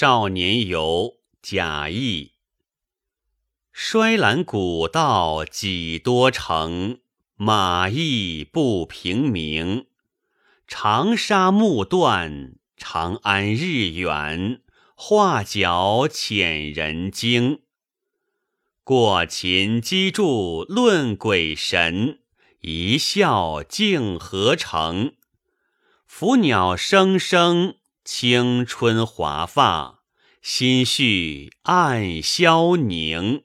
少年游贾谊。衰兰古道几多程，马邑不平明。长沙暮断，长安日远，画角遣人惊。过秦击筑论鬼神，一笑竟何成？伏鸟声声，青春华发，心绪暗消凝。